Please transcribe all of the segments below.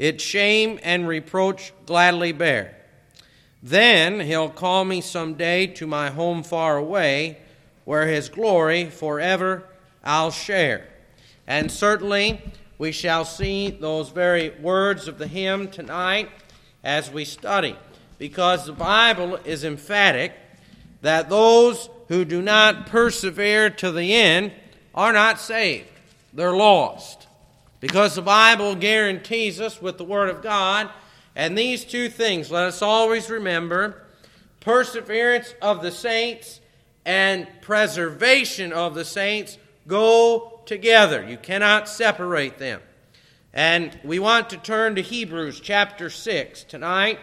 its shame and reproach gladly bear. Then he'll call me some day to my home far away, where his glory forever I'll share. And certainly we shall see those very words of the hymn tonight as we study, because the Bible is emphatic that those who do not persevere to the end are not saved, they're lost. Because the Bible guarantees us with the Word of God, and these two things, let us always remember perseverance of the saints and preservation of the saints go together. You cannot separate them. And we want to turn to Hebrews chapter 6 tonight.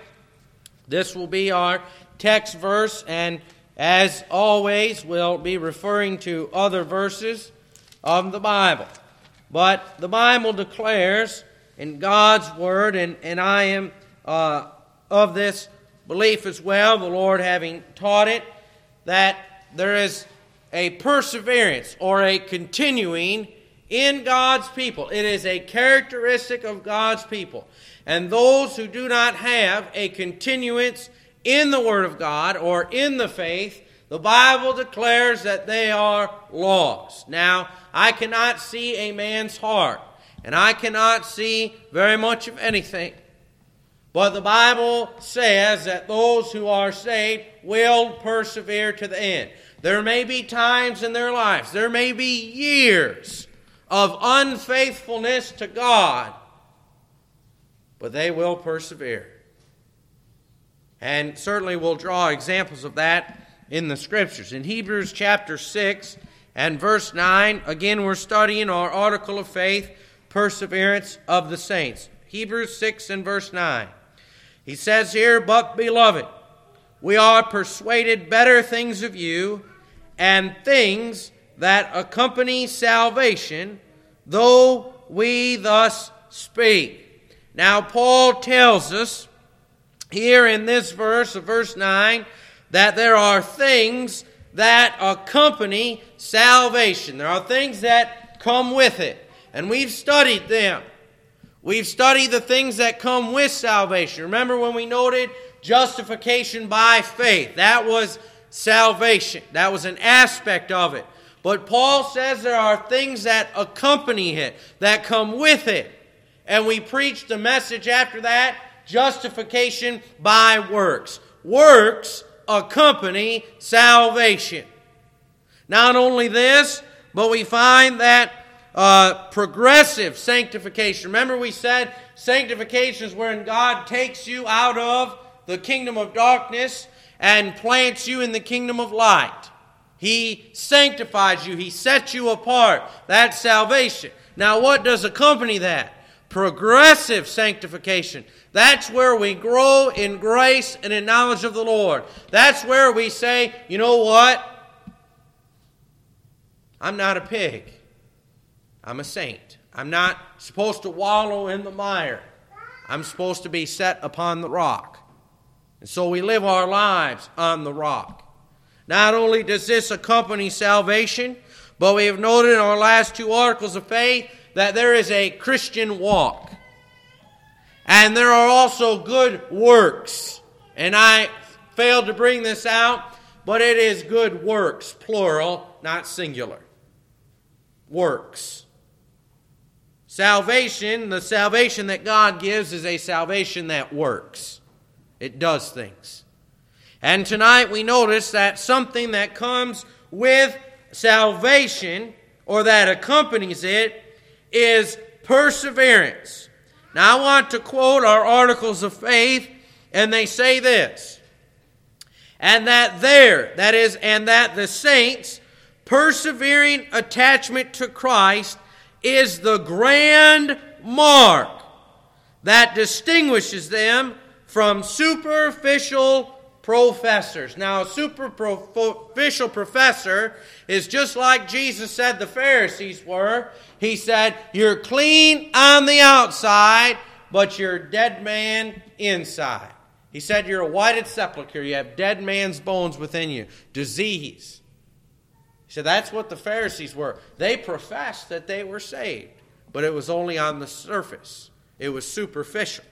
This will be our text verse, and as always, we'll be referring to other verses of the Bible. But the Bible declares in God's Word, and, and I am uh, of this belief as well, the Lord having taught it, that there is a perseverance or a continuing in God's people. It is a characteristic of God's people. And those who do not have a continuance in the Word of God or in the faith, the Bible declares that they are lost. Now, I cannot see a man's heart, and I cannot see very much of anything. But the Bible says that those who are saved will persevere to the end. There may be times in their lives, there may be years of unfaithfulness to God, but they will persevere. And certainly we'll draw examples of that in the scriptures. In Hebrews chapter 6 and verse 9, again, we're studying our article of faith, perseverance of the saints. Hebrews 6 and verse 9. He says here, But beloved, we are persuaded better things of you, and things that accompany salvation, though we thus speak. Now, Paul tells us here in this verse of verse 9 that there are things that accompany salvation. There are things that come with it. And we've studied them. We've studied the things that come with salvation. Remember when we noted justification by faith? That was salvation, that was an aspect of it. But Paul says there are things that accompany it, that come with it. And we preached the message after that justification by works. Works accompany salvation. Not only this, but we find that uh, progressive sanctification. Remember, we said sanctification is when God takes you out of the kingdom of darkness and plants you in the kingdom of light. He sanctifies you, He sets you apart. That's salvation. Now, what does accompany that? Progressive sanctification. That's where we grow in grace and in knowledge of the Lord. That's where we say, you know what? I'm not a pig. I'm a saint. I'm not supposed to wallow in the mire. I'm supposed to be set upon the rock. And so we live our lives on the rock. Not only does this accompany salvation, but we have noted in our last two articles of faith that there is a Christian walk. And there are also good works. And I failed to bring this out, but it is good works, plural, not singular. Works. Salvation, the salvation that God gives, is a salvation that works, it does things. And tonight we notice that something that comes with salvation or that accompanies it is perseverance. Now I want to quote our articles of faith, and they say this and that there, that is, and that the saints' persevering attachment to Christ is the grand mark that distinguishes them from superficial professors. Now, a superficial professor is just like Jesus said the Pharisees were. He said, You're clean on the outside, but you're a dead man inside. He said, You're a whited sepulchre. You have dead man's bones within you, disease. He said, That's what the Pharisees were. They professed that they were saved, but it was only on the surface. it was superficial.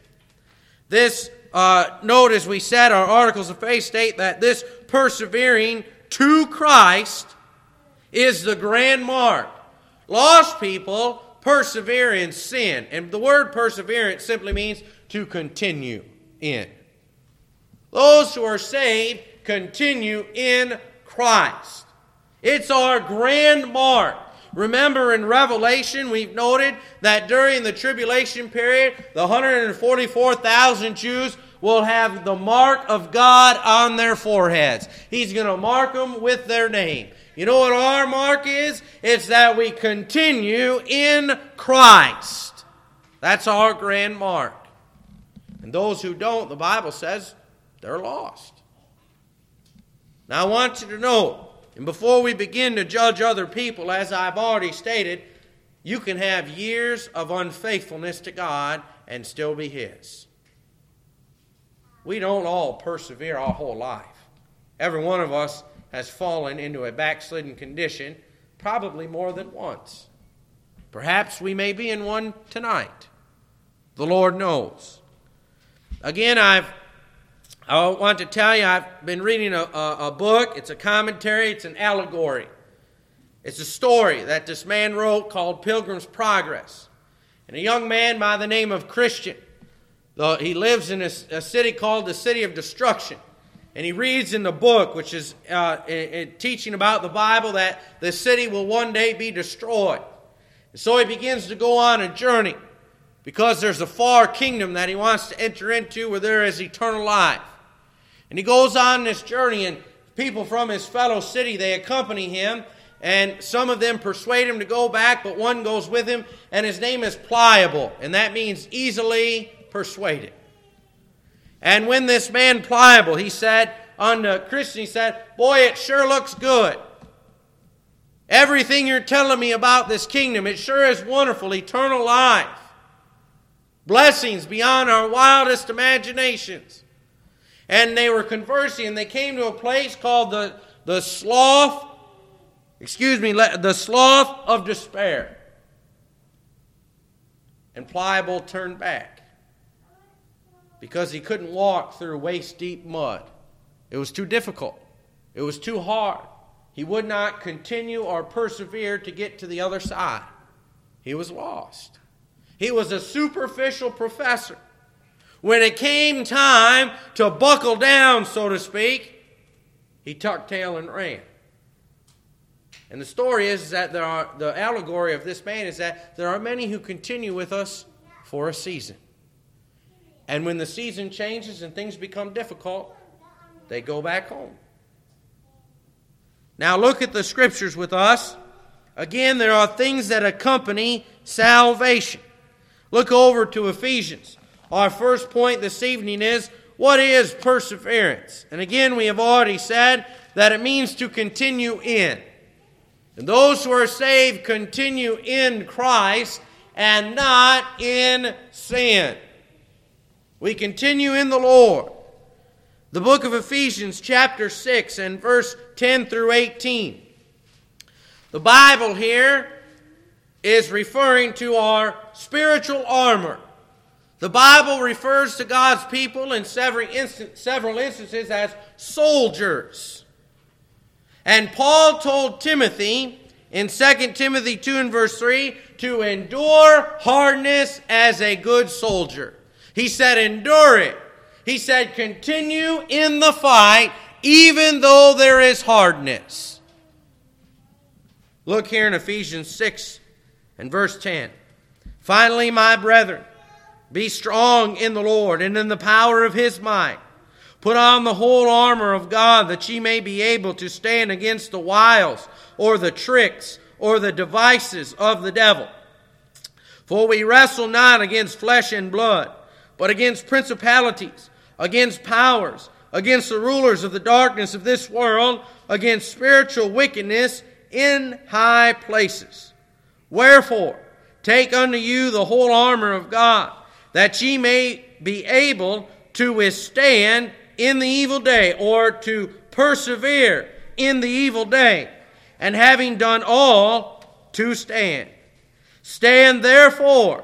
This uh, note, as we said, our articles of faith state that this persevering to Christ is the grand mark. Lost people persevere in sin. And the word perseverance simply means to continue in. Those who are saved continue in Christ. It's our grand mark. Remember in Revelation, we've noted that during the tribulation period, the 144,000 Jews will have the mark of God on their foreheads. He's going to mark them with their name. You know what our mark is? It's that we continue in Christ. That's our grand mark. And those who don't, the Bible says, they're lost. Now I want you to know and before we begin to judge other people, as I've already stated, you can have years of unfaithfulness to God and still be His. We don't all persevere our whole life. Every one of us has fallen into a backslidden condition, probably more than once. Perhaps we may be in one tonight. The Lord knows. Again, I've I want to tell you, I've been reading a, a, a, book. It's a commentary, it's an allegory. It's a story that this man wrote called Pilgrim's Progress. And a young man by the name of Christian, though he lives in a, a city called the City of Destruction. And he reads in the book, which is uh, teaching about the Bible, that the city will one day be destroyed. And so he begins to go on a journey because there's a far kingdom that he wants to enter into where there is eternal life. And he goes on this journey, and people from his fellow city, they accompany him, and some of them persuade him to go back, but one goes with him, and his name is Pliable, and that means easily persuaded. And when this man Pliable, he said unto Christian, he said, Boy, it sure looks good. Everything you're telling me about this kingdom, it sure is wonderful, eternal life. Blessings beyond our wildest imaginations and they were conversing, and they came to a place called the, the slough, excuse me, the slough of despair. And Pliable turned back because he couldn't walk through waist deep mud. It was too difficult, it was too hard. He would not continue or persevere to get to the other side. He was lost. He was a superficial professor when it came time to buckle down, so to speak, he tucked tail and ran. And the story is that there are, the allegory of this man is that there are many who continue with us for a season. And when the season changes and things become difficult, they go back home. Now look at the scriptures with us. Again, there are things that accompany salvation. Look over to Ephesians our first point this evening is what is perseverance? And again, we have already said that it means to continue in. And those who are saved continue in Christ and not in sin. We continue in the Lord. The book of Ephesians, chapter 6, and verse 10 through 18. The Bible here is referring to our spiritual armor. The Bible refers to God's people in several, several instances as soldiers. And Paul told Timothy in 2 Timothy 2 and verse 3 to endure hardness as a good soldier. He said, endure it. He said, continue in the fight even though there is hardness. Look here in Ephesians 6 and verse 10. Finally, my brethren, be strong in the Lord and in the power of his might. Put on the whole armor of God that ye may be able to stand against the wiles or the tricks or the devices of the devil. For we wrestle not against flesh and blood, but against principalities, against powers, against the rulers of the darkness of this world, against spiritual wickedness in high places. Wherefore, take unto you the whole armor of God that ye may be able to withstand in the evil day, or to persevere in the evil day, and having done all, to stand. Stand therefore,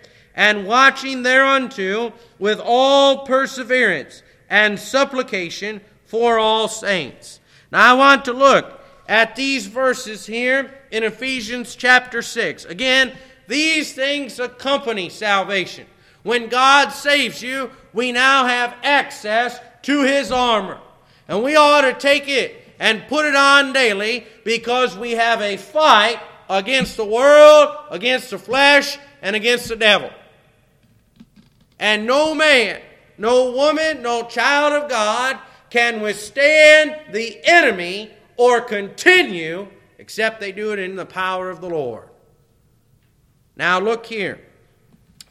and watching thereunto with all perseverance and supplication for all saints. Now I want to look at these verses here in Ephesians chapter 6. Again, these things accompany salvation. When God saves you, we now have access to His armor. And we ought to take it and put it on daily because we have a fight against the world, against the flesh, and against the devil. And no man, no woman, no child of God can withstand the enemy or continue except they do it in the power of the Lord. Now look here.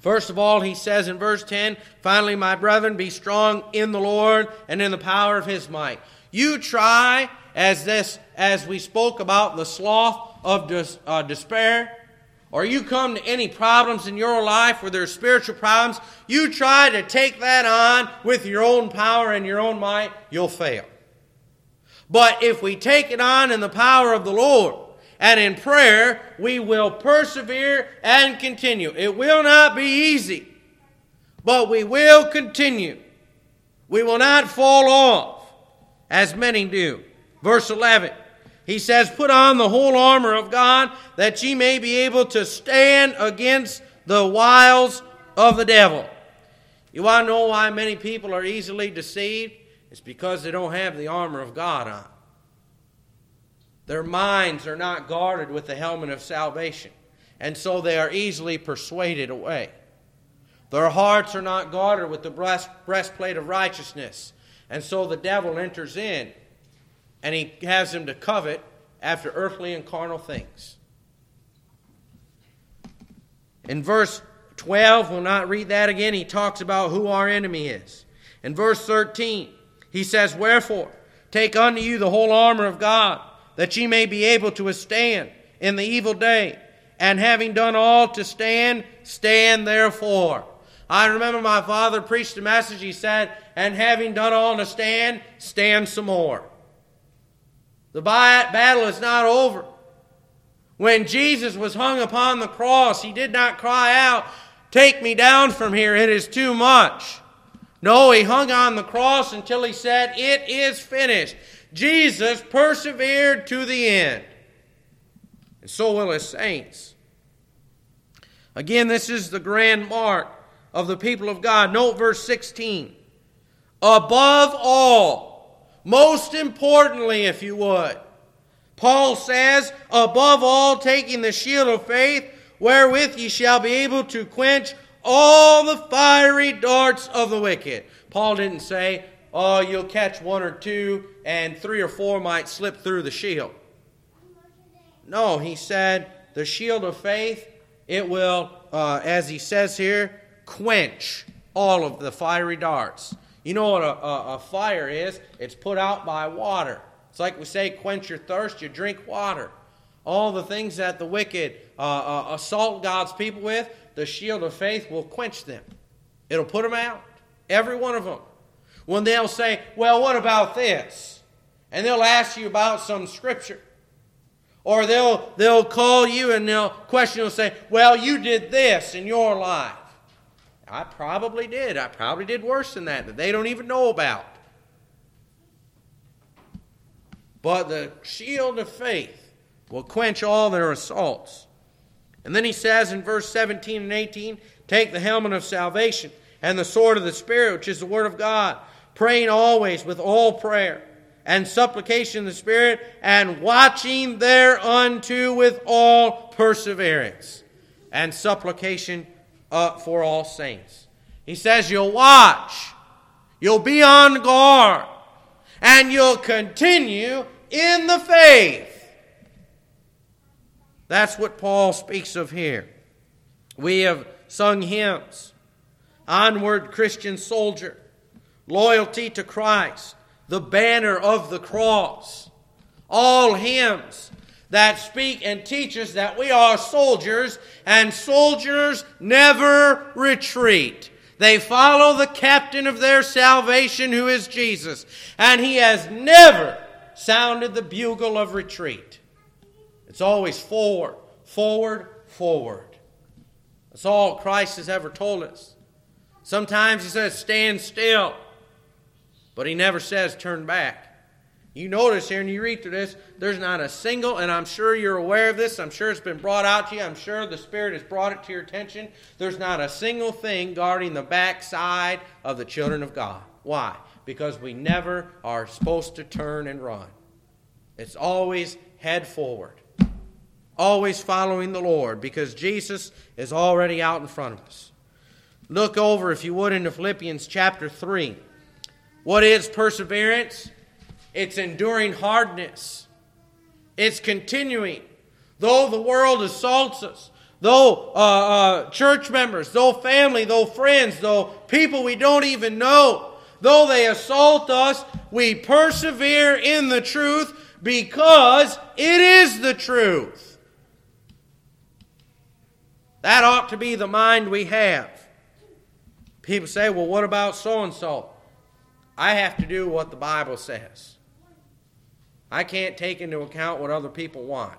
First of all, he says in verse 10, finally, my brethren, be strong in the Lord and in the power of his might. You try, as this, as we spoke about the sloth of des, uh, despair, or you come to any problems in your life where there's spiritual problems, you try to take that on with your own power and your own might, you'll fail. But if we take it on in the power of the Lord and in prayer, we will persevere and continue. It will not be easy, but we will continue. We will not fall off as many do. Verse 11. He says, Put on the whole armor of God that ye may be able to stand against the wiles of the devil. You want to know why many people are easily deceived? It's because they don't have the armor of God on. Their minds are not guarded with the helmet of salvation, and so they are easily persuaded away. Their hearts are not guarded with the breast, breastplate of righteousness, and so the devil enters in and he has them to covet after earthly and carnal things. In verse 12, we'll not read that again. He talks about who our enemy is. In verse 13, he says, Wherefore, take unto you the whole armor of God, that ye may be able to withstand in the evil day. And having done all to stand, stand therefore. I remember my father preached a message. He said, And having done all to stand, stand some more. The battle is not over. When Jesus was hung upon the cross, he did not cry out, Take me down from here, it is too much. No, he hung on the cross until he said, It is finished. Jesus persevered to the end. And so will his saints. Again, this is the grand mark of the people of God. Note verse 16. Above all, most importantly, if you would, Paul says, above all, taking the shield of faith, wherewith ye shall be able to quench all the fiery darts of the wicked. Paul didn't say, oh, you'll catch one or two, and three or four might slip through the shield. No, he said, the shield of faith, it will, uh, as he says here, quench all of the fiery darts. You know what a, a, a, fire is? It's put out by water. It's like we say, quench your thirst, you drink water. All the things that the wicked uh, uh, assault God's people with, the shield of faith will quench them. It'll put them out. Every one of them. When they'll say, Well, what about this? And they'll ask you about some scripture. Or they'll, they'll call you and they'll question, they'll say, Well, you did this in your life. I probably did. I probably did worse than that that they don't even know about. But the shield of faith will quench all their assaults. And then he says in verse 17 and 18 take the helmet of salvation and the sword of the Spirit, which is the Word of God, praying always with all prayer and supplication in the Spirit, and watching thereunto with all perseverance and supplication uh, for all saints. He says, You'll watch, you'll be on guard, and you'll continue in the faith. That's what Paul speaks of here. We have sung hymns Onward, Christian soldier, loyalty to Christ, the banner of the cross, all hymns that speak and teach us that we are soldiers, and soldiers never retreat. They follow the captain of their salvation, who is Jesus, and he has never sounded the bugle of retreat. It's always forward, forward, forward. That's all Christ has ever told us. Sometimes he says, stand still, but he never says, turn back. You notice here, and you read through this, there's not a single, and I'm sure you're aware of this. I'm sure it's been brought out to you. I'm sure the Spirit has brought it to your attention. There's not a single thing guarding the backside of the children of God. Why? Because we never are supposed to turn and run. It's always head forward, always following the Lord, because Jesus is already out in front of us. Look over, if you would, into Philippians chapter 3. What is perseverance? It's enduring hardness. It's continuing. Though the world assaults us, though uh, uh, church members, though family, though friends, though people we don't even know, though they assault us, we persevere in the truth because it is the truth. That ought to be the mind we have. People say, well, what about so and so? I have to do what the Bible says. I can't take into account what other people want.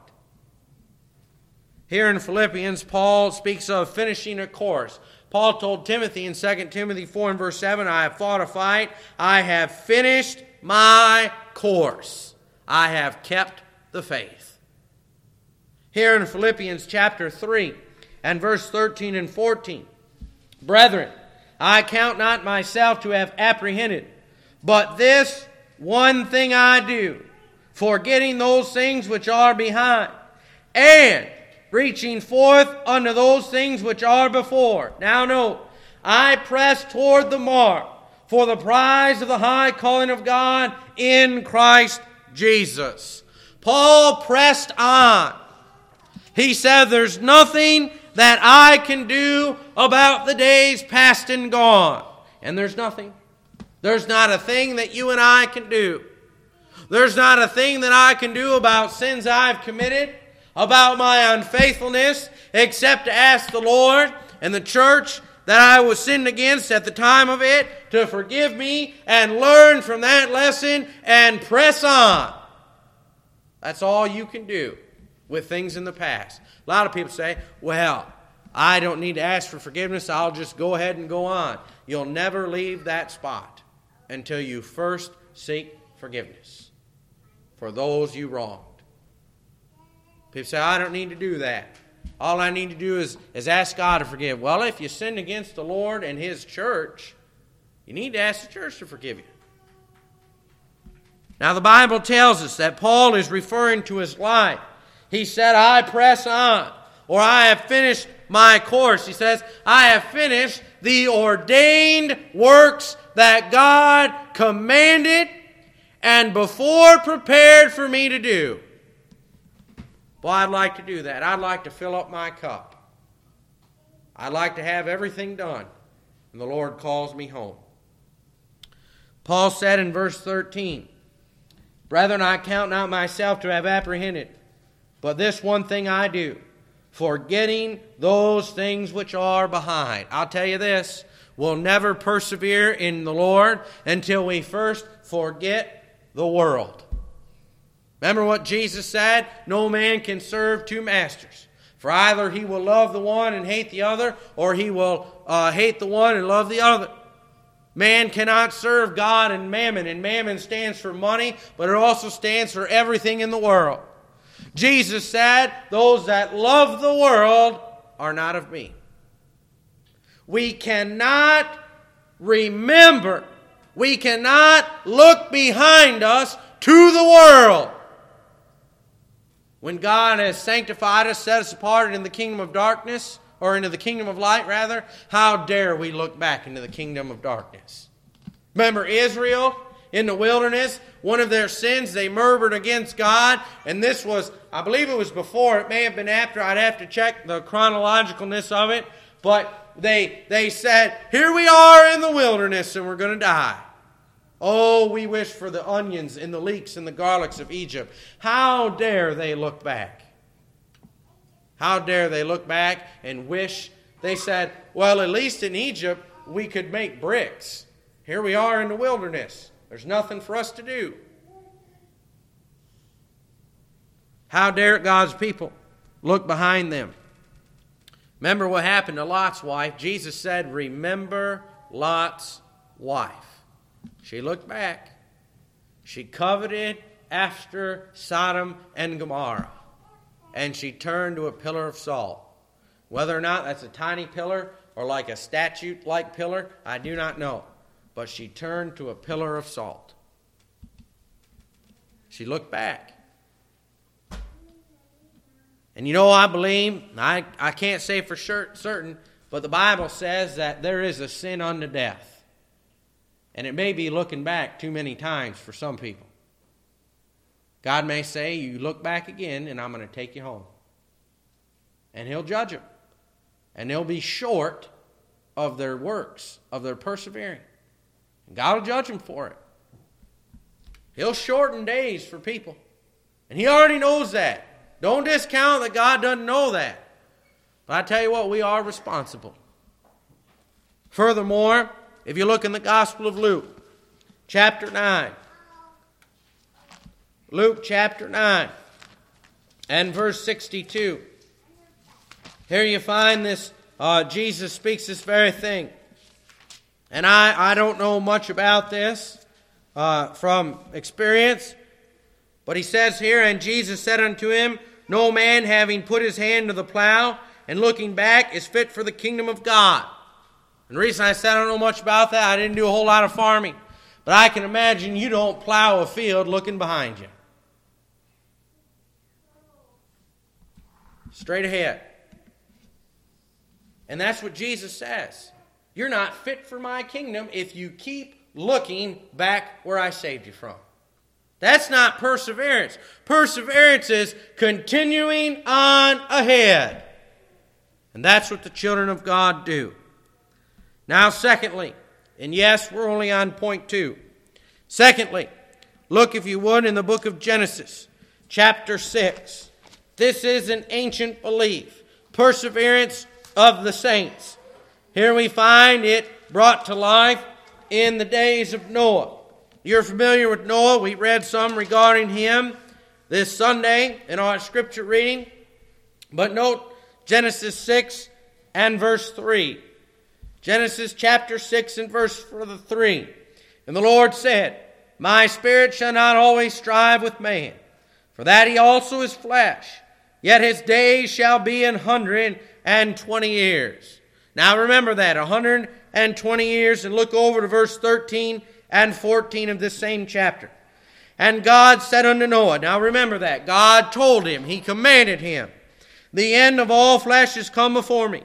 Here in Philippians, Paul speaks of finishing a course. Paul told Timothy in 2 Timothy 4 and verse 7 I have fought a fight, I have finished my course, I have kept the faith. Here in Philippians chapter 3 and verse 13 and 14 Brethren, I count not myself to have apprehended, but this one thing I do forgetting those things which are behind, and reaching forth unto those things which are before. Now note, I press toward the mark for the prize of the high calling of God in Christ Jesus. Paul pressed on. He said, There's nothing that I can do about the days past and gone. And there's nothing. There's not a thing that you and I can do. There's not a thing that I can do about sins I've committed, about my unfaithfulness, except to ask the Lord and the church that I was sinned against at the time of it to forgive me and learn from that lesson and press on. That's all you can do with things in the past. A lot of people say, well, I don't need to ask for forgiveness. I'll just go ahead and go on. You'll never leave that spot until you first seek forgiveness for those you wronged. People say, I don't need to do that. All I need to do is, is ask God to forgive. Well, if you sin against the Lord and His church, you need to ask the church to forgive you. Now, the Bible tells us that Paul is referring to his life. He said, I press on, or I have finished my course. He says, I have finished the ordained works that God commanded and before prepared for me to do. Well, I'd like to do that. I'd like to fill up my cup. I'd like to have everything done. And the Lord calls me home. Paul said in verse 13, Brethren, I count not myself to have apprehended, but this one thing I do, forgetting those things which are behind. I'll tell you this, we'll never persevere in the Lord until we first forget the world. Remember what Jesus said? No man can serve two masters. For either he will love the one and hate the other, or he will uh, hate the one and love the other. Man cannot serve God and mammon, and mammon stands for money, but it also stands for everything in the world. Jesus said, Those that love the world are not of me. We cannot remember we cannot look behind us to the world. When God has sanctified us, set us apart in the kingdom of darkness, or into the kingdom of light, rather, how dare we look back into the kingdom of darkness? Remember Israel in the wilderness? One of their sins, they murmured against God, and this was, I believe it was before, it may have been after, I'd have to check the chronologicalness of it, but they, they said, Here we are in the wilderness and we're going to die. Oh, we wish for the onions and the leeks and the garlics of Egypt. How dare they look back? How dare they look back and wish? They said, well, at least in Egypt we could make bricks. Here we are in the wilderness. There's nothing for us to do. How dare God's people look behind them? Remember what happened to Lot's wife? Jesus said, Remember Lot's wife. She looked back. She coveted after Sodom and Gomorrah and she turned to a pillar of salt. Whether or not that's a tiny pillar or like a statue like pillar, I do not know. But she turned to a pillar of salt. She looked back. And you know, I believe, I, I can't say for sure, certain, but the Bible says that there is a sin unto death. And it may be looking back too many times for some people. God may say, You look back again, and I'm going to take you home. And He'll judge them. And they'll be short of their works, of their persevering. And God will judge them for it. He'll shorten days for people. And He already knows that. Don't discount that God doesn't know that. But I tell you what, we are responsible. Furthermore, if you look in the Gospel of Luke, chapter 9, Luke chapter 9 and verse 62. Here you find this, uh, Jesus speaks this very thing. And I, I don't know much about this uh, from experience, but he says here, And Jesus said unto him, No man having put his hand to the plow and looking back is fit for the kingdom of God. And the reason I said I don't know much about that, I didn't do a whole lot of farming. But I can imagine you don't plow a field looking behind you. straight ahead. And that's what Jesus says. You're not fit for my kingdom if you keep looking back where I saved you from. That's not perseverance. Perseverance is continuing on ahead. And that's what the children of God do. Now, secondly, and yes, we're only on point two. Secondly, look, if you would, in the book of Genesis, chapter 6. This is an ancient belief. Perseverance of the saints. Here we find it brought to life in the days of Noah. You're familiar with Noah. We read some regarding him this Sunday in our scripture reading. But note Genesis 6 and verse 3. Genesis chapter 6 and verse 3. And the Lord said, My spirit shall not always strive with man, for that he also is flesh Yet his days shall be an hundred and twenty years. Now remember that, a hundred and twenty years, and look over to verse 13 and 14 of this same chapter. And God said unto Noah, now remember that, God told him, He commanded him, The end of all flesh is come before me,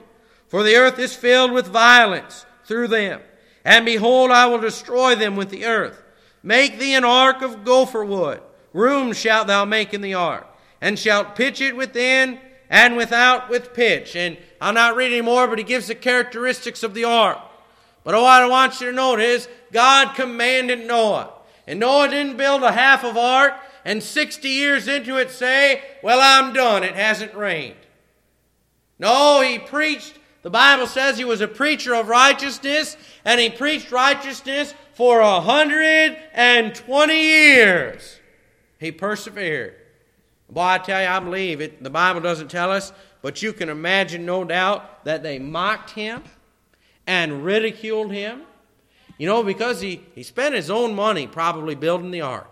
for the earth is filled with violence through them. And behold, I will destroy them with the earth. Make thee an ark of gopher wood. Room shalt thou make in the ark and shalt pitch it within and without with pitch. And I'll not read any more, but he gives the characteristics of the ark. But what I want you to note is God commanded Noah. And Noah didn't build a half of ark and 60 years into it say, Well, I'm done. It hasn't rained. No, he preached. The Bible says he was a preacher of righteousness, and he preached righteousness for a 120 years. He persevered. Boy, I tell you, I believe it. The Bible doesn't tell us, but you can imagine, no doubt, that they mocked him and ridiculed him. You know, because he, he spent his own money probably building the ark.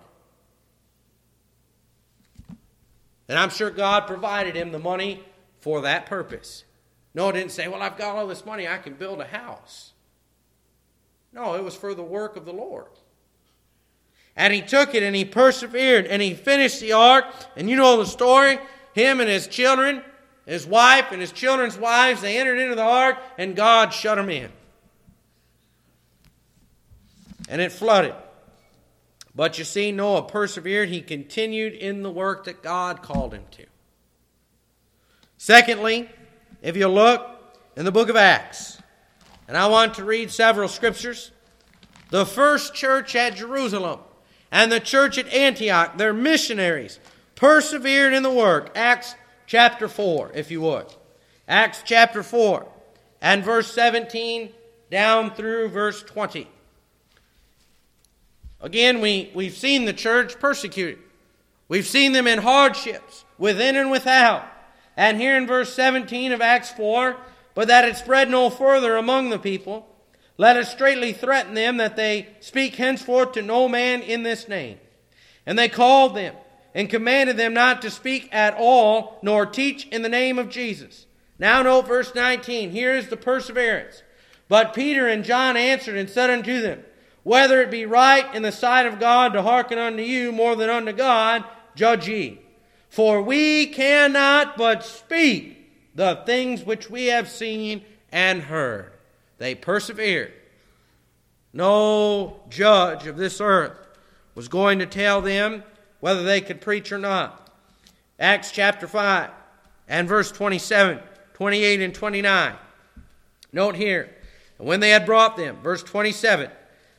And I'm sure God provided him the money for that purpose. No, it didn't say, well, I've got all this money, I can build a house. No, it was for the work of the Lord. And he took it and he persevered and he finished the ark. And you know the story. Him and his children, his wife and his children's wives, they entered into the ark and God shut them in. And it flooded. But you see, Noah persevered. He continued in the work that God called him to. Secondly, if you look in the book of Acts, and I want to read several scriptures The first church at Jerusalem and the church at Antioch, their missionaries, persevered in the work. Acts chapter 4, if you would. Acts chapter 4 and verse 17 down through verse 20. Again, we, we've seen the church persecuted. We've seen them in hardships, within and without. And here in verse 17 of Acts 4, but that it spread no further among the people, let us straightly threaten them that they speak henceforth to no man in this name. And they called them and commanded them not to speak at all, nor teach in the name of Jesus. Now note verse 19. Here is the perseverance. But Peter and John answered and said unto them, whether it be right in the sight of God to hearken unto you more than unto God, judge ye. For we cannot but speak the things which we have seen and heard. They persevered. No judge of this earth was going to tell them whether they could preach or not. Acts chapter 5 and verse 27, 28, and 29. Note here, when they had brought them, verse 27,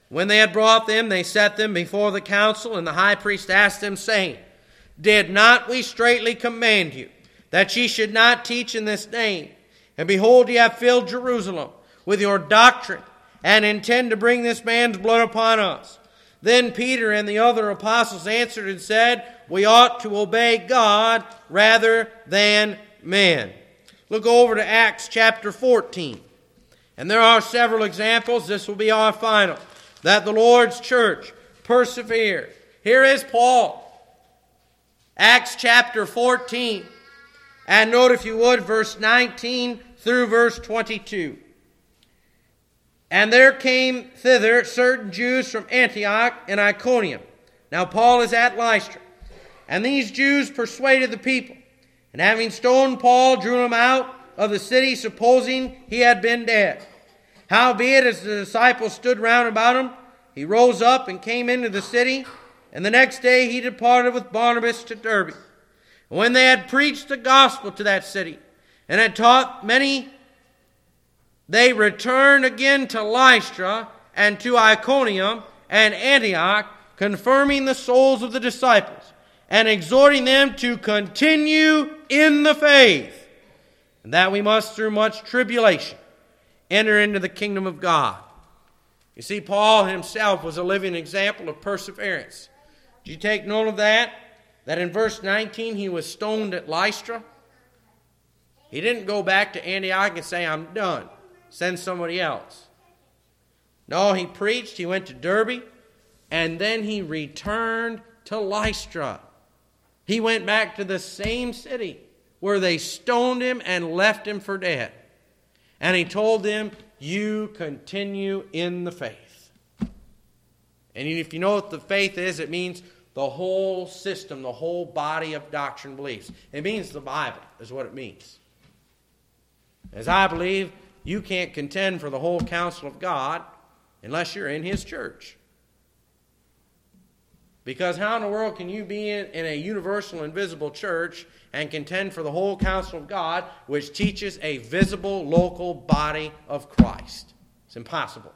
when they had brought them, they set them before the council, and the high priest asked them, saying, Did not we straitly command you that ye should not teach in this name? And behold, ye have filled Jerusalem with your doctrine, and intend to bring this man's blood upon us. Then Peter and the other apostles answered and said, We ought to obey God rather than men. Look over to Acts chapter 14. And there are several examples. This will be our final that the Lord's church persevered. Here is Paul, Acts chapter 14. And note, if you would, verse 19 through verse 22. And there came thither certain Jews from Antioch and Iconium. Now Paul is at Lystra. And these Jews persuaded the people. And having stoned Paul, drew him out of the city, supposing he had been dead. Howbeit, as the disciples stood round about him, he rose up and came into the city, and the next day he departed with Barnabas to Derbe. And when they had preached the gospel to that city, and had taught many, they returned again to Lystra and to Iconium and Antioch, confirming the souls of the disciples, and exhorting them to continue in the faith, and that we must, through much tribulation, enter into the kingdom of God. You see, Paul himself was a living example of perseverance. Do you take note of that? That in verse 19 he was stoned at Lystra. He didn't go back to Antioch and say, I'm done. Send somebody else. No, he preached, he went to Derbe, and then he returned to Lystra. He went back to the same city where they stoned him and left him for dead. And he told them, You continue in the faith. And if you know what the faith is, it means the whole system, the whole body of doctrine beliefs. It means the Bible, is what it means. As I believe, you can't contend for the whole counsel of God unless you're in His church. Because how in the world can you be in, in, a universal, invisible church and contend for the whole counsel of God, which teaches a visible, local body of Christ? It's impossible.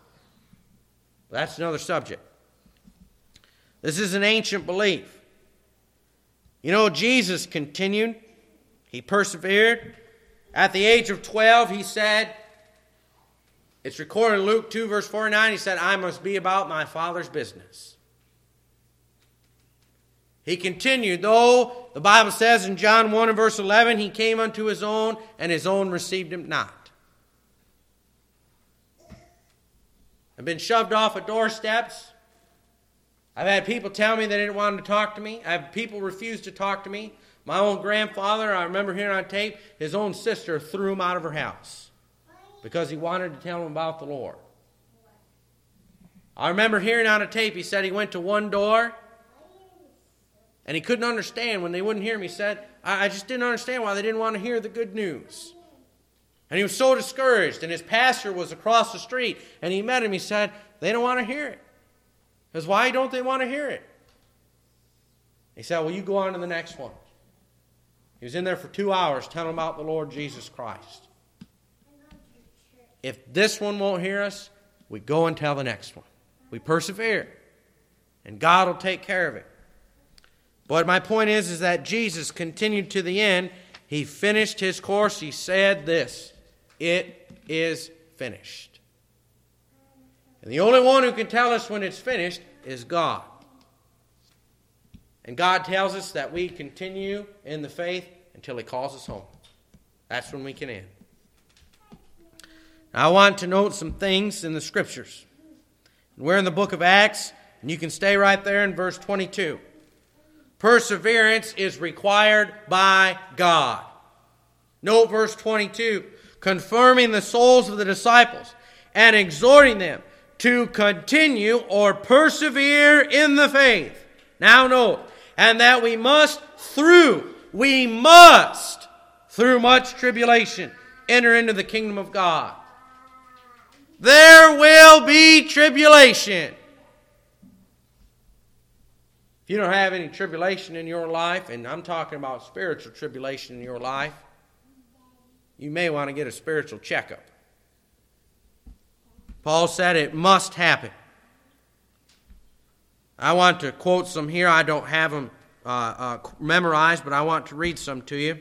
That's another subject. This is an ancient belief. You know, Jesus continued, he persevered. At the age of 12, he said, it's recorded in Luke 2, verse 49, he said, I must be about my Father's business. He continued, though the Bible says in John 1 and verse 11, he came unto his own, and his own received him not. I've been shoved off at doorsteps. I've had people tell me they didn't want to talk to me. I have people refuse to talk to me. My own grandfather, I remember hearing on tape, his own sister threw him out of her house because he wanted to tell him about the Lord. I remember hearing on a tape, he said he went to one door and he couldn't understand when they wouldn't hear him. He said, I, I just didn't understand why they didn't want to hear the good news. And he was so discouraged. And his pastor was across the street. And he met him. He said, They don't want to hear it. He Because why don't they want to hear it? He said, Well, you go on to the next one. He was in there for two hours telling about the Lord Jesus Christ. If this one won't hear us, we go and tell the next one. We persevere, and God will take care of it. But my point is, is that Jesus continued to the end. He finished his course. He said this It is finished. And the only one who can tell us when it's finished is God. And God tells us that we continue in the faith until He calls us home. That's when we can end. I want to note some things in the Scriptures. We're in the book of Acts, and you can stay right there in verse 22. Perseverance is required by God. Note verse 22 confirming the souls of the disciples and exhorting them to continue or persevere in the faith. Now, note, and that we must, through, we must, through much tribulation, enter into the kingdom of God. There will be tribulation. If you don't have any tribulation in your life, and I'm talking about spiritual tribulation in your life, you may want to get a spiritual checkup. Paul said it must happen. I want to quote some here. I don't have them uh, uh, memorized, but I want to read some to you.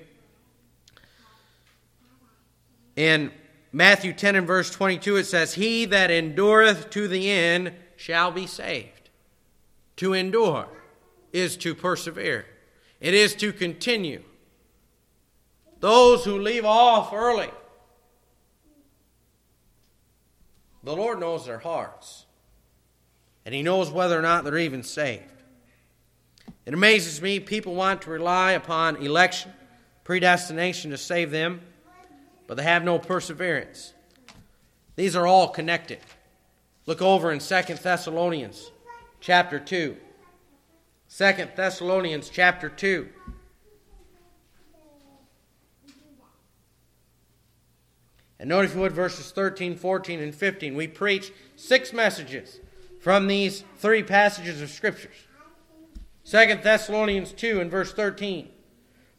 In Matthew 10 and verse 22, it says, He that endureth to the end shall be saved. To endure is to persevere, it is to continue. Those who leave off early, the Lord knows their hearts, and He knows whether or not they're even saved. It amazes me, people want to rely upon election, predestination to save them but they have no perseverance. These are all connected. Look over in 2 Thessalonians chapter 2. 2 Thessalonians chapter 2. And note if you would verses 13, 14, and 15. We preach six messages from these three passages of Scriptures. 2 Thessalonians 2 and verse 13.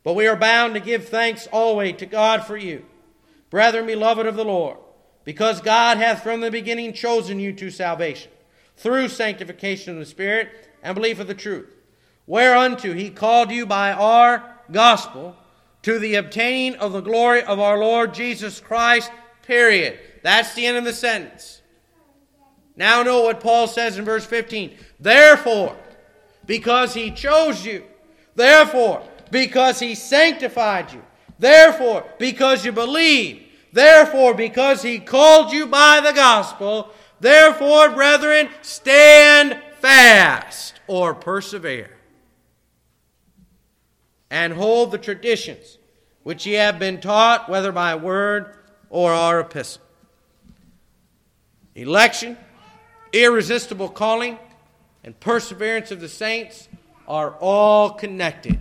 But we are bound to give thanks always to God for you Brethren, beloved of the Lord, because God hath from the beginning chosen you to salvation, through sanctification of the Spirit and belief of the truth, whereunto he called you by our gospel to the obtaining of the glory of our Lord Jesus Christ, period. That's the end of the sentence. Now know what Paul says in verse 15. Therefore, because he chose you, therefore, because he sanctified you, Therefore, because you believe, therefore, because he called you by the gospel, therefore, brethren, stand fast or persevere and hold the traditions which ye have been taught, whether by word or our epistle. Election, irresistible calling, and perseverance of the saints are all connected.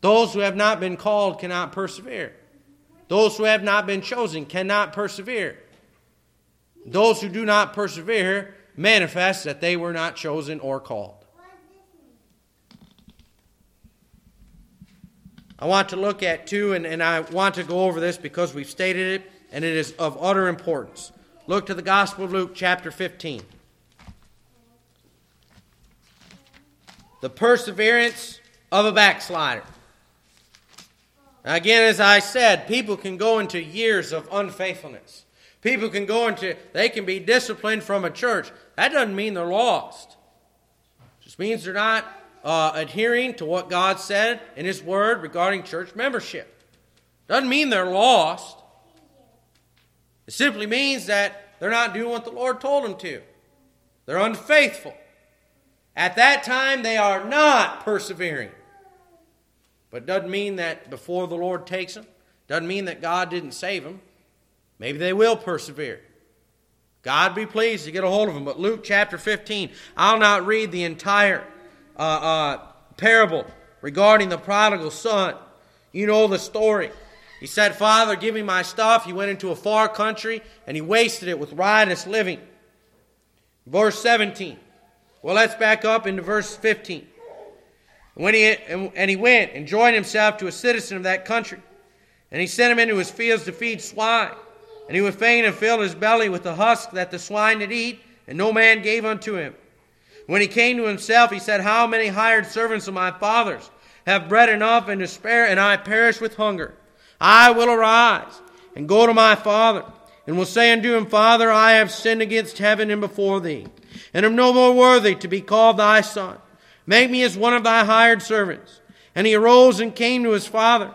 Those who have not been called cannot persevere. Those who have not been chosen cannot persevere. Those who do not persevere manifest that they were not chosen or called. I want to look at two, and, and I want to go over this because we've stated it, and it is of utter importance. Look to the Gospel of Luke, chapter 15. The perseverance of a backslider. Again, as I said, people can go into years of unfaithfulness. People can go into, they can be disciplined from a church. That doesn't mean they're lost. It just means they're not uh, adhering to what God said in His Word regarding church membership. Doesn't mean they're lost. It simply means that they're not doing what the Lord told them to. They're unfaithful. At that time, they are not persevering. But doesn't mean that before the Lord takes them, doesn't mean that God didn't save them. Maybe they will persevere. God be pleased to get a hold of them. But Luke chapter 15, I'll not read the entire uh, uh, parable regarding the prodigal son. You know the story. He said, Father, give me my stuff. He went into a far country and he wasted it with riotous living. Verse 17. Well, let's back up into verse 15. When he, and he went and joined himself to a citizen of that country. And he sent him into his fields to feed swine. And he would fain have filled his belly with the husk that the swine did eat, and no man gave unto him. When he came to himself, he said, How many hired servants of my father's have bread enough and to spare, and I perish with hunger? I will arise and go to my father, and will say unto him, Father, I have sinned against heaven and before thee, and am no more worthy to be called thy son. Make me as one of thy hired servants. And he arose and came to his father.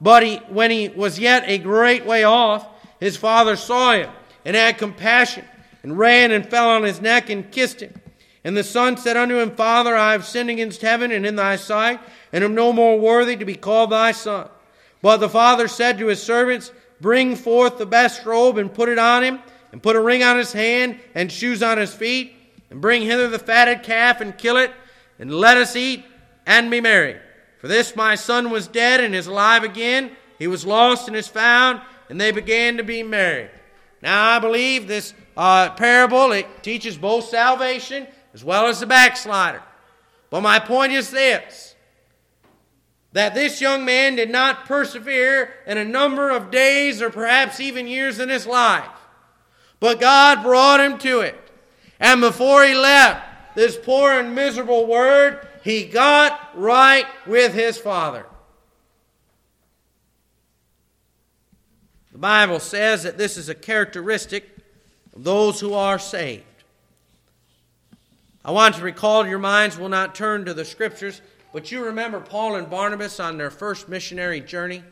But he, when he was yet a great way off, his father saw him and had compassion and ran and fell on his neck and kissed him. And the son said unto him, Father, I have sinned against heaven and in thy sight, and am no more worthy to be called thy son. But the father said to his servants, Bring forth the best robe and put it on him, and put a ring on his hand and shoes on his feet, and bring hither the fatted calf and kill it, and let us eat and be merry. For this my son was dead and is alive again. He was lost and is found, and they began to be merry. Now I believe this uh, parable it teaches both salvation as well as the backslider. But my point is this that this young man did not persevere in a number of days or perhaps even years in his life. But God brought him to it. And before he left this poor and miserable word, he got right with his father. The Bible says that this is a characteristic of those who are saved. I want to recall your minds, we'll not turn to the scriptures, but you remember Paul and Barnabas on their first missionary journey?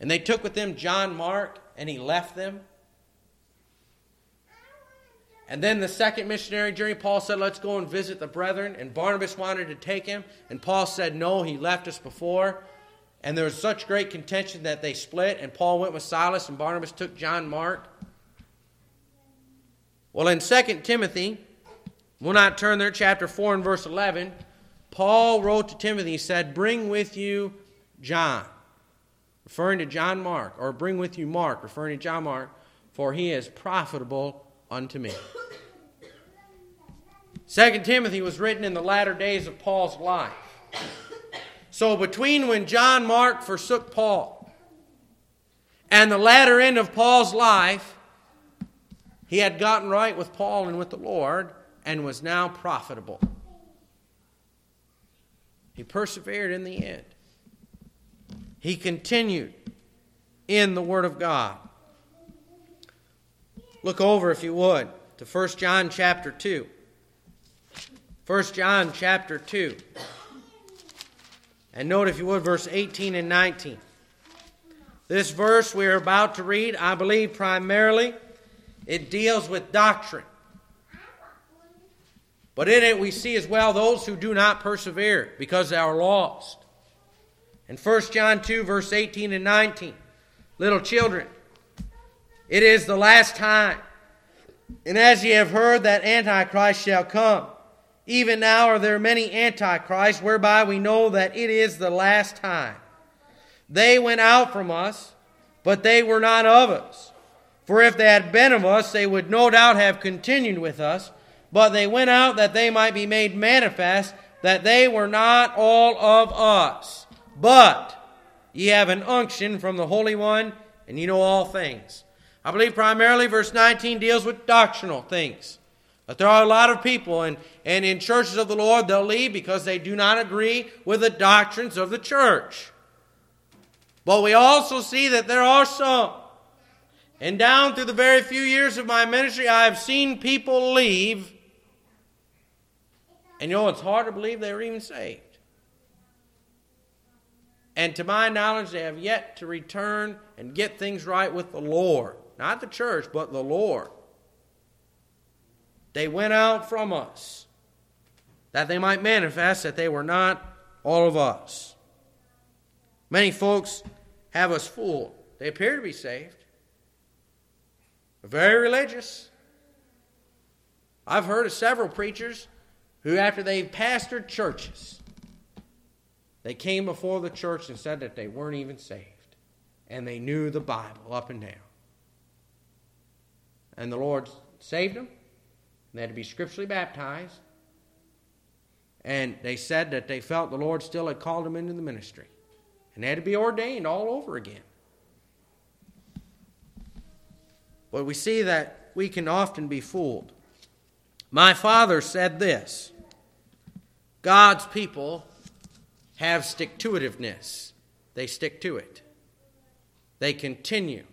And they took with them John Mark, and he left them. And then the second missionary journey, Paul said, Let's go and visit the brethren. And Barnabas wanted to take him. And Paul said, No, he left us before. And there was such great contention that they split. And Paul went with Silas, and Barnabas took John Mark. Well, in 2 Timothy, we'll not turn there, chapter 4 and verse 11, Paul wrote to Timothy, he said, Bring with you John, referring to John Mark, or bring with you Mark, referring to John Mark, for he is profitable unto me. Second Timothy was written in the latter days of Paul's life. So between when John Mark forsook Paul and the latter end of Paul's life, he had gotten right with Paul and with the Lord and was now profitable. He persevered in the end. He continued in the Word of God. Look over, if you would, to 1 John chapter 2. 1 John chapter 2. And note, if you would, verse 18 and 19. This verse we are about to read, I believe primarily it deals with doctrine. But in it we see as well those who do not persevere because they are lost. In 1 John 2, verse 18 and 19, little children, it is the last time. And as ye have heard that Antichrist shall come, even now are there many Antichrists, whereby we know that it is the last time. They went out from us, but they were not of us. For if they had been of us, they would no doubt have continued with us. But they went out that they might be made manifest that they were not all of us. But ye have an unction from the Holy One, and ye know all things. I believe primarily verse 19 deals with doctrinal things. But there are a lot of people, and, and in churches of the Lord, they'll leave because they do not agree with the doctrines of the church. But we also see that there are some. And down through the very few years of my ministry, I have seen people leave. And you know, it's hard to believe they were even saved. And to my knowledge, they have yet to return and get things right with the Lord. Not the church, but the Lord. They went out from us that they might manifest that they were not all of us. Many folks have us fooled. They appear to be saved, very religious. I've heard of several preachers who, after they pastored churches, they came before the church and said that they weren't even saved. And they knew the Bible up and down and the Lord saved them. They had to be scripturally baptized. And they said that they felt the Lord still had called them into the ministry. And they had to be ordained all over again. But we see that we can often be fooled. My father said this God's people have stick to itiveness, they stick to it, they continue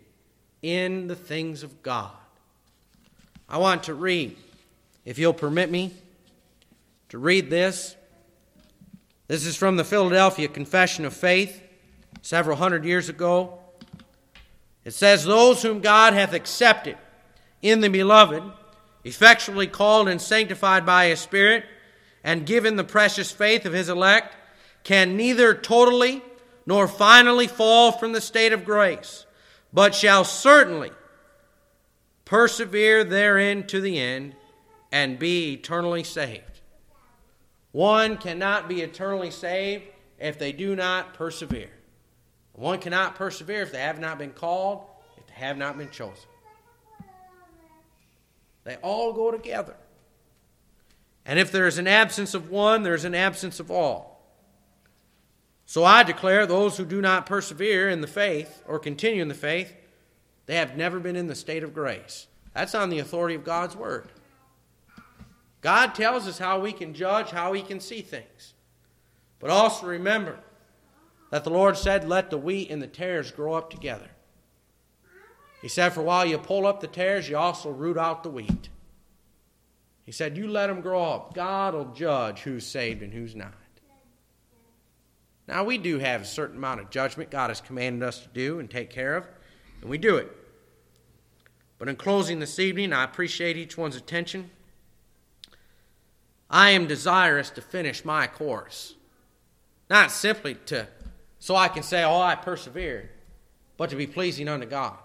in the things of God. I want to read, if you'll permit me, to read this. This is from the Philadelphia Confession of Faith, several hundred years ago. It says, Those whom God hath accepted in the beloved, effectually called and sanctified by his Spirit, and given the precious faith of his elect, can neither totally nor finally fall from the state of grace, but shall certainly persevere therein to the end and be eternally saved. One cannot be eternally saved if they do not persevere. One cannot persevere if they have not been called, if they have not been chosen. They all go together. And if there is an absence of one, there is an absence of all. So I declare those who do not persevere in the faith or continue in the faith, they have never been in the state of grace. That's on the authority of God's Word. God tells us how we can judge, how we can see things. But also remember that the Lord said, Let the wheat and the tares grow up together. He said, For while you pull up the tares, you also root out the wheat. He said, You let them grow up. God will judge who's saved and who's not. Now, we do have a certain amount of judgment God has commanded us to do and take care of, and we do it. But in closing this evening, I appreciate each one's attention. I am desirous to finish my course, not simply to so I can say, "Oh, I persevered," but to be pleasing unto God.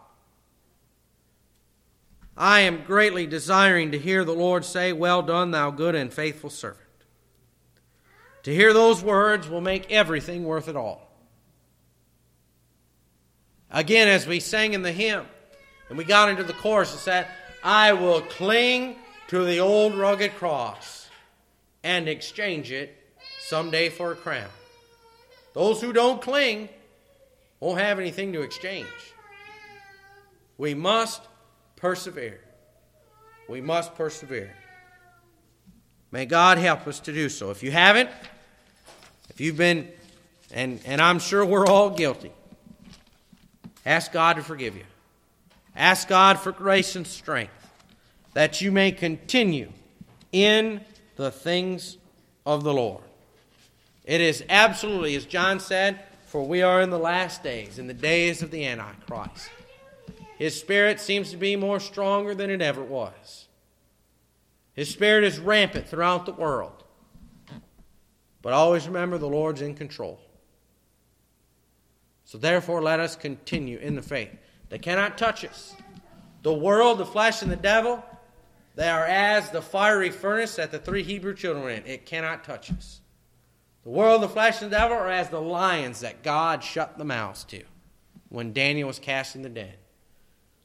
I am greatly desiring to hear the Lord say, Well done, thou good and faithful servant. To hear those words will make everything worth it all. Again, as we sang in the hymn, and we got into the chorus, it said, I will cling to the old rugged cross and exchange it someday for a crown. Those who don't cling won't have anything to exchange. We must persevere. We must persevere. May God help us to do so. If you haven't, if you've been, and, and I'm sure we're all guilty, ask God to forgive you. Ask God for grace and strength that you may continue in the things of the Lord. It is absolutely, as John said, for we are in the last days, in the days of the Antichrist. His spirit seems to be more stronger than it ever was. His spirit is rampant throughout the world. But always remember the Lord's in control. So therefore, let us continue in the faith. They cannot touch us. The world, the flesh, and the devil, they are as the fiery furnace that the three Hebrew children were in. It cannot touch us. The world, the flesh, and the devil are as the lions that God shut the mouths to when Daniel was cast in the den.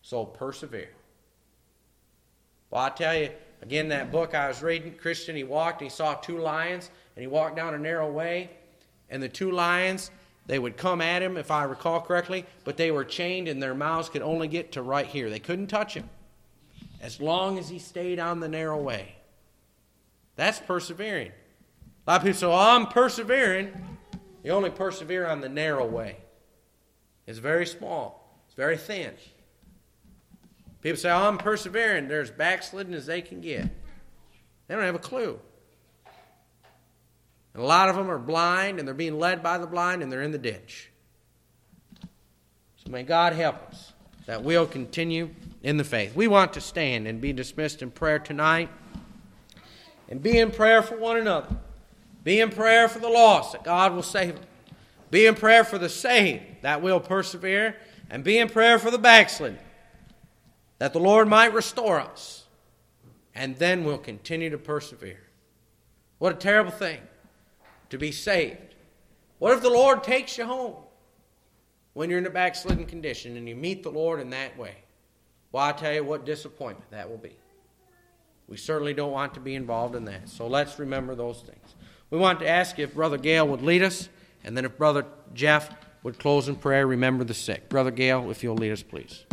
So persevere. Well, I tell you, again, that book I was reading, Christian, he walked and he saw two lions, and he walked down a narrow way, and the two lions, they would come at him, if I recall correctly, but they were chained and their mouths could only get to right here. They couldn't touch him as long as he stayed on the narrow way. That's persevering. A lot of people say, oh, I'm persevering. You only persevere on the narrow way. It's very small, it's very thin. People say, oh, I'm persevering. They're as backslidden as they can get. They don't have a clue. And a lot of them are blind and they're being led by the blind and they're in the ditch. So may God help us that we'll continue in the faith. We want to stand and be dismissed in prayer tonight and be in prayer for one another. Be in prayer for the lost that God will save them. Be in prayer for the saved that will persevere. And be in prayer for the backslidden that the Lord might restore us, and then we'll continue to persevere. What a terrible thing to be saved. What if the Lord takes you home when you're in a backslidden condition and you meet the Lord in that way? Well, I tell you what disappointment that will be. We certainly don't want to be involved in that. So let's remember those things. We want to ask if Brother Gale would lead us, and then if Brother Jeff would close in prayer, remember the sick. Brother Gale, if you'll lead us, please.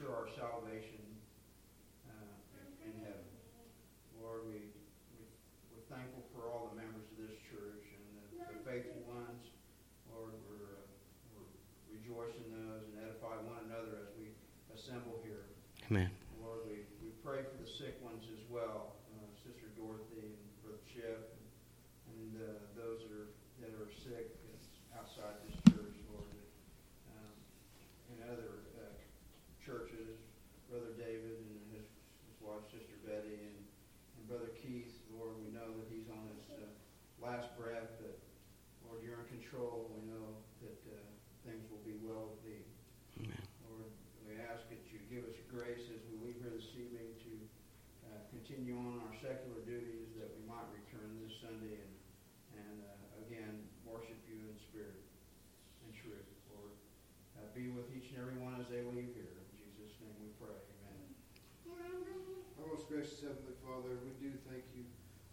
ensure our salvation uh, in heaven. Lord, we, we, we're thankful for all the members of this church and the, the faithful ones. Lord, we're, uh, we're rejoicing those and edify one another as we assemble here. Amen. Lord, we, we pray for the sick ones as well, uh, Sister Dorothy and Brother Chip, and uh, those that are, that are sick outside this church, Lord, um, and other uh, churches, Brother David and his, his wife, Sister Betty, and, and Brother Keith, Lord, we know that he's on his uh, last breath, but Lord, you're in control. We know that uh, things will be well with thee. Amen. Lord, we ask that you give us grace as we leave here this evening to uh, continue on our secular duties, that we might return this Sunday and, and uh, again, worship you in spirit and truth. Lord, uh, be with each and every one as they leave here. In Jesus' name we pray. Amen. Our most gracious Heavenly Father, we do thank you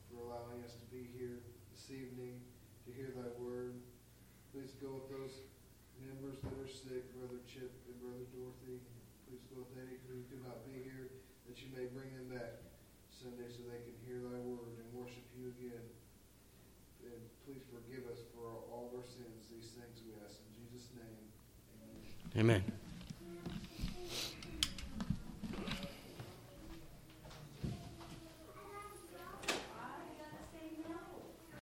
for allowing us to be here this evening to hear thy word. Please go with those members that are sick, Brother Chip and Brother Dorothy. Please go with any who could not be here, that you may bring them back Sunday so they can hear thy word and worship you again. And please forgive us for all of our sins. These things we ask in Jesus' name. Amen. Amen.